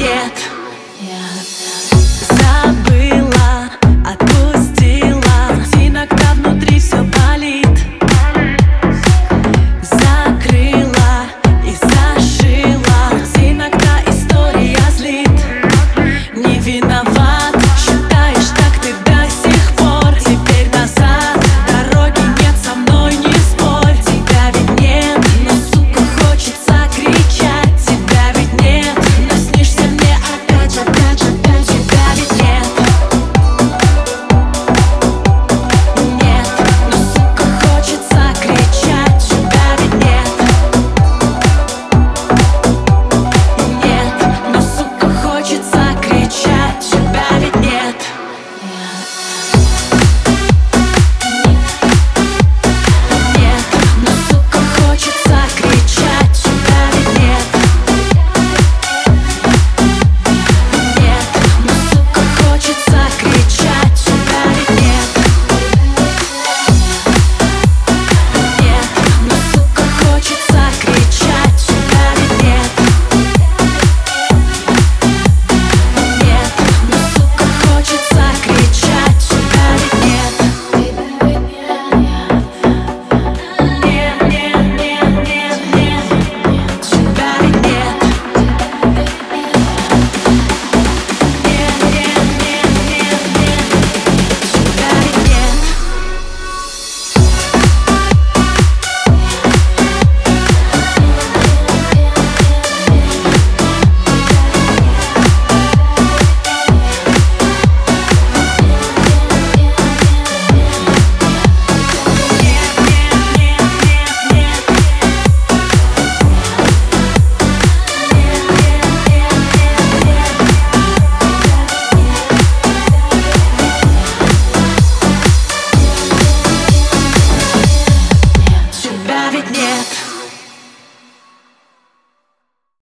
yeah